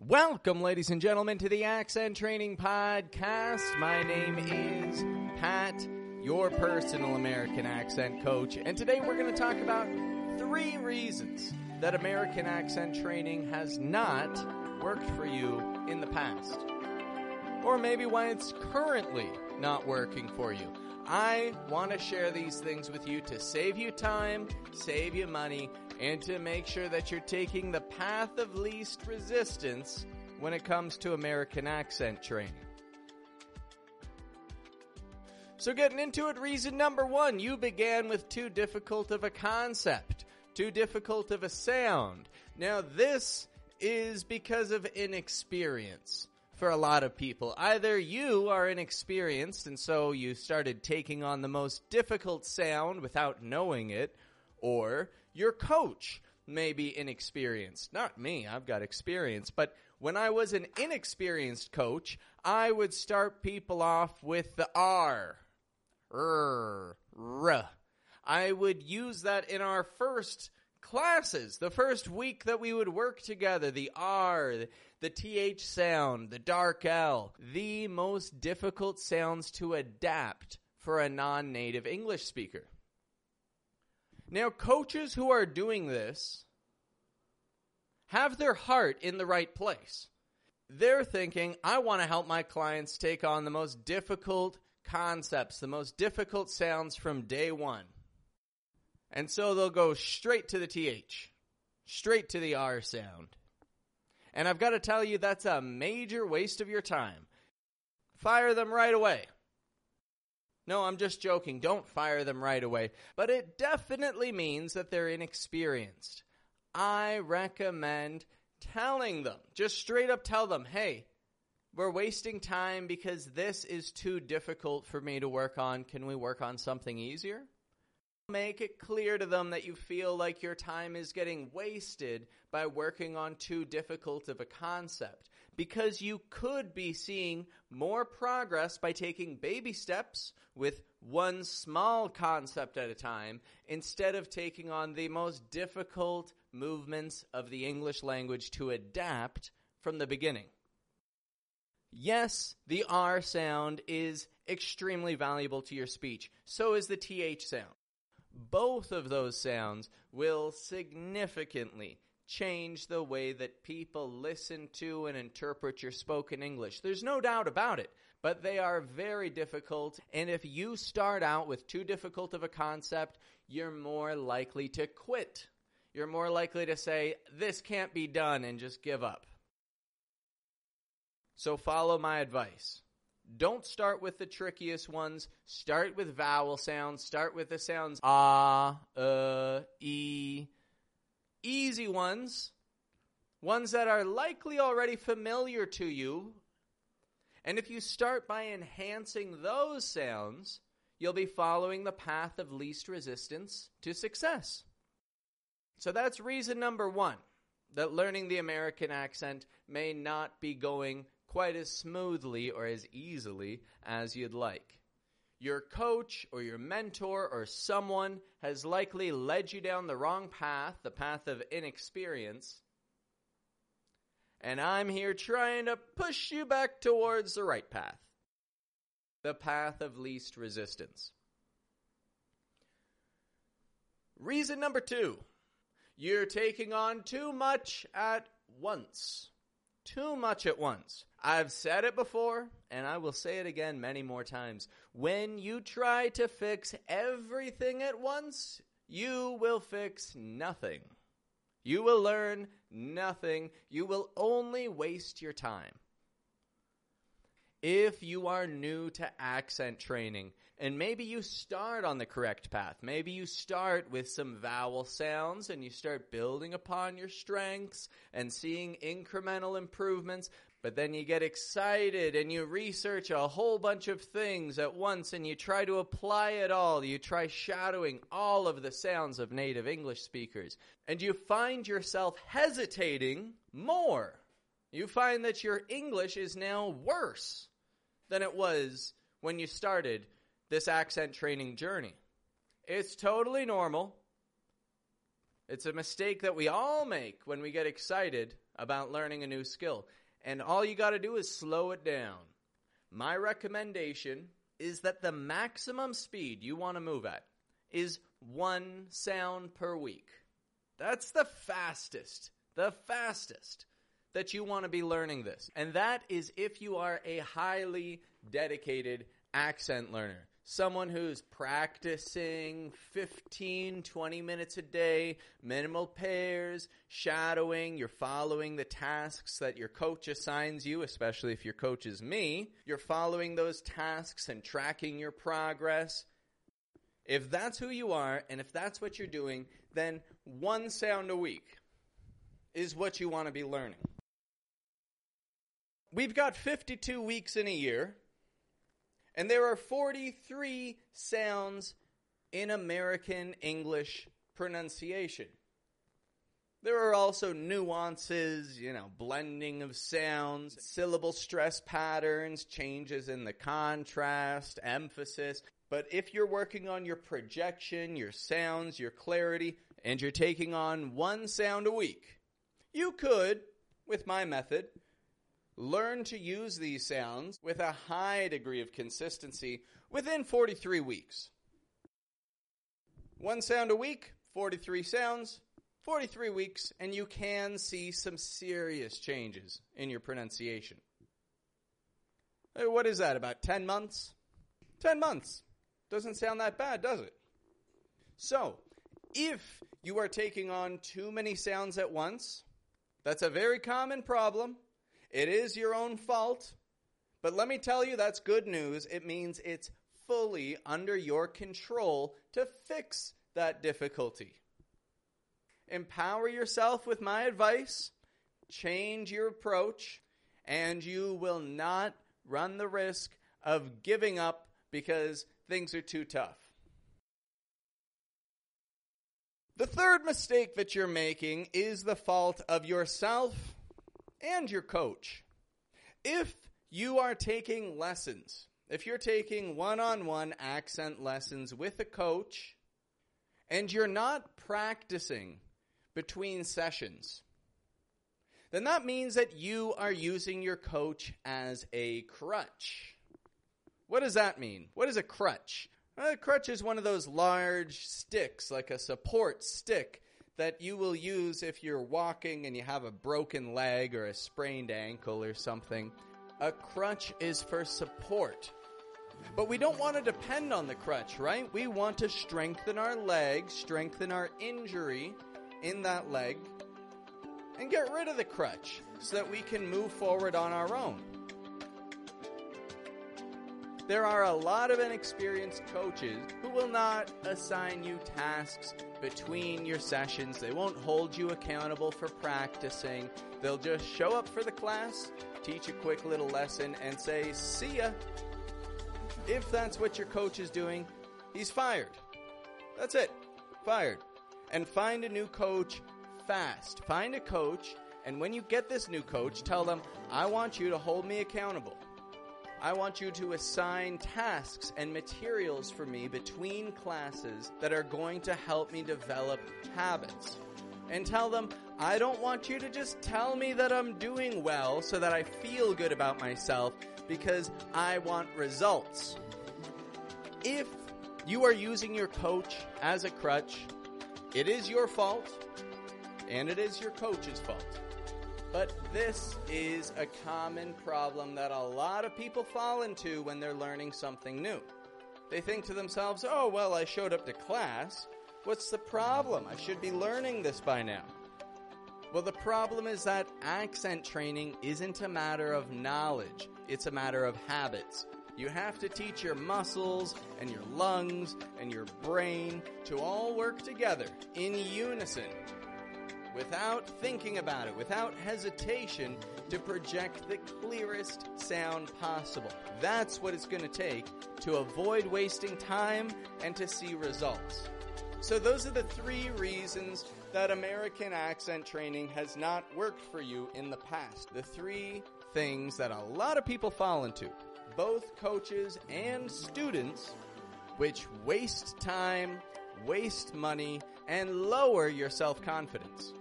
Welcome, ladies and gentlemen, to the Accent Training Podcast. My name is Pat, your personal American accent coach, and today we're going to talk about three reasons that American accent training has not worked for you in the past. Or maybe why it's currently not working for you. I want to share these things with you to save you time, save you money, and to make sure that you're taking the path of least resistance when it comes to American accent training. So getting into it, reason number one, you began with too difficult of a concept, too difficult of a sound. Now this is because of inexperience for a lot of people. Either you are inexperienced and so you started taking on the most difficult sound without knowing it, or your coach may be inexperienced. Not me, I've got experience. But when I was an inexperienced coach, I would start people off with the R. R. R. I would use that in our first classes, the first week that we would work together, the R, the TH sound, the dark L, the most difficult sounds to adapt for a non-native English speaker. Now, coaches who are doing this have their heart in the right place. They're thinking, I want to help my clients take on the most difficult concepts, the most difficult sounds from day one. And so they'll go straight to the TH, straight to the R sound. And I've got to tell you, that's a major waste of your time. Fire them right away. No, I'm just joking. Don't fire them right away. But it definitely means that they're inexperienced. I recommend telling them, just straight up tell them, hey, we're wasting time because this is too difficult for me to work on. Can we work on something easier? Make it clear to them that you feel like your time is getting wasted by working on too difficult of a concept because you could be seeing more progress by taking baby steps with one small concept at a time instead of taking on the most difficult movements of the English language to adapt from the beginning. Yes, the R sound is extremely valuable to your speech. So is the TH sound both of those sounds will significantly change the way that people listen to and interpret your spoken English. There's no doubt about it, but they are very difficult. And if you start out with too difficult of a concept, you're more likely to quit. You're more likely to say, this can't be done and just give up. So follow my advice. Don't start with the trickiest ones. Start with vowel sounds. Start with the sounds ah, uh, e. Easy ones. Ones that are likely already familiar to you. And if you start by enhancing those sounds, you'll be following the path of least resistance to success. So that's reason number one, that learning the American accent may not be going quite as smoothly or as easily as you'd like. Your coach or your mentor or someone has likely led you down the wrong path, the path of inexperience. And I'm here trying to push you back towards the right path. The path of least resistance. Reason number two. You're taking on too much at once too much at once. I've said it before, and I will say it again many more times. When you try to fix everything at once, you will fix nothing. You will learn nothing. You will only waste your time. If you are new to accent training, and maybe you start on the correct path, maybe you start with some vowel sounds and you start building upon your strengths and seeing incremental improvements, but then you get excited and you research a whole bunch of things at once and you try to apply it all. You try shadowing all of the sounds of native English speakers, and you find yourself hesitating more you find that your English is now worse than it was when you started this accent training journey. It's totally normal. It's a mistake that we all make when we get excited about learning a new skill. And all you got to do is slow it down. My recommendation is that the maximum speed you want to move at is one sound per week. That's the fastest, the fastest that you want to be learning this. And that is if you are a highly dedicated accent learner. Someone who's practicing 15, 20 minutes a day, minimal pairs, shadowing, you're following the tasks that your coach assigns you, especially if your coach is me. You're following those tasks and tracking your progress. If that's who you are, and if that's what you're doing, then one sound a week is what you want to be learning. We've got 52 weeks in a year, and there are 43 sounds in American English pronunciation. There are also nuances, you know, blending of sounds, syllable stress patterns, changes in the contrast, emphasis. But if you're working on your projection, your sounds, your clarity, and you're taking on one sound a week, you could, with my method, learn to use these sounds with a high degree of consistency within 43 weeks. One sound a week, 43 sounds, 43 weeks, and you can see some serious changes in your pronunciation. What is that, about 10 months? 10 months. Doesn't sound that bad, does it? So, if you are taking on too many sounds at once, that's a very common problem. It is your own fault. But let me tell you, that's good news. It means it's fully under your control to fix that difficulty. Empower yourself with my advice, change your approach, and you will not run the risk of giving up because things are too tough. The third mistake that you're making is the fault of yourself and your coach. If you are taking lessons, if you're taking one on one accent lessons with a coach, and you're not practicing between sessions, then that means that you are using your coach as a crutch. What does that mean? What is a crutch? A crutch is one of those large sticks, like a support stick, that you will use if you're walking and you have a broken leg or a sprained ankle or something. A crutch is for support. But we don't want to depend on the crutch, right? We want to strengthen our leg, strengthen our injury in that leg, and get rid of the crutch so that we can move forward on our own. There are a lot of inexperienced coaches who will not assign you tasks between your sessions. They won't hold you accountable for practicing. They'll just show up for the class, teach a quick little lesson, and say, see ya. If that's what your coach is doing, he's fired. That's it. Fired. And find a new coach fast. Find a coach, and when you get this new coach, tell them, I want you to hold me accountable. I want you to assign tasks and materials for me between classes that are going to help me develop habits. And tell them, I don't want you to just tell me that I'm doing well so that I feel good about myself because I want results. If you are using your coach as a crutch, it is your fault and it is your coach's fault. But this is a common problem that a lot of people fall into when they're learning something new. They think to themselves, oh, well, I showed up to class. What's the problem? I should be learning this by now. Well, the problem is that accent training isn't a matter of knowledge, it's a matter of habits. You have to teach your muscles and your lungs and your brain to all work together in unison without thinking about it, without hesitation, to project the clearest sound possible. That's what it's going to take to avoid wasting time and to see results. So, those are the three reasons that American accent training has not worked for you in the past. The three things that a lot of people fall into, both coaches and students, which waste time, waste money, and lower your self confidence.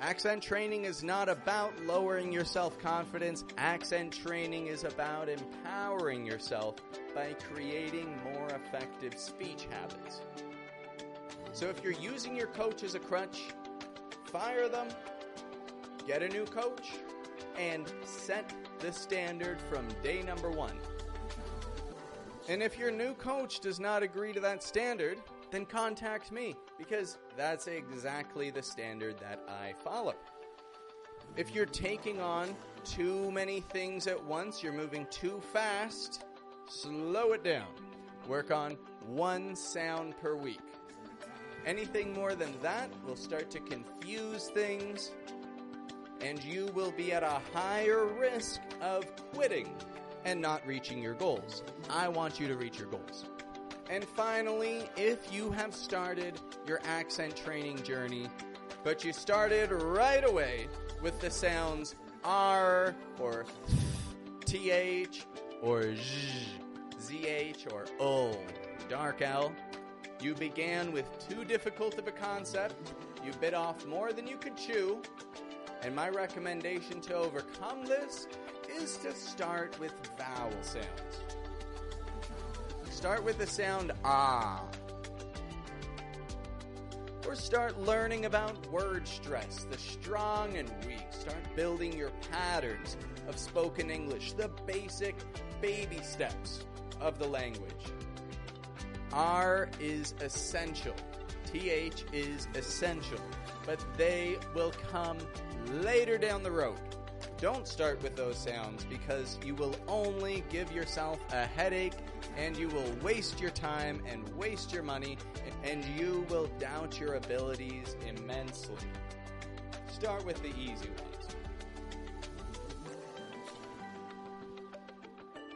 Accent training is not about lowering your self confidence. Accent training is about empowering yourself by creating more effective speech habits. So if you're using your coach as a crutch, fire them, get a new coach, and set the standard from day number one. And if your new coach does not agree to that standard, then contact me because that's exactly the standard that I follow. If you're taking on too many things at once, you're moving too fast, slow it down. Work on one sound per week. Anything more than that will start to confuse things, and you will be at a higher risk of quitting and not reaching your goals. I want you to reach your goals. And finally, if you have started your accent training journey, but you started right away with the sounds R or TH or ZH or O, dark L, you began with too difficult of a concept, you bit off more than you could chew, and my recommendation to overcome this is to start with vowel sounds. Start with the sound ah. Or start learning about word stress, the strong and weak. Start building your patterns of spoken English, the basic baby steps of the language. R is essential. TH is essential. But they will come later down the road. Don't start with those sounds because you will only give yourself a headache and you will waste your time and waste your money and you will doubt your abilities immensely. Start with the easy ones.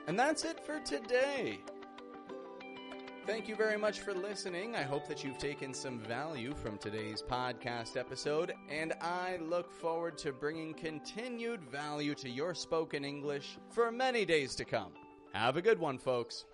And that's it for today. Thank you very much for listening. I hope that you've taken some value from today's podcast episode, and I look forward to bringing continued value to your spoken English for many days to come. Have a good one, folks.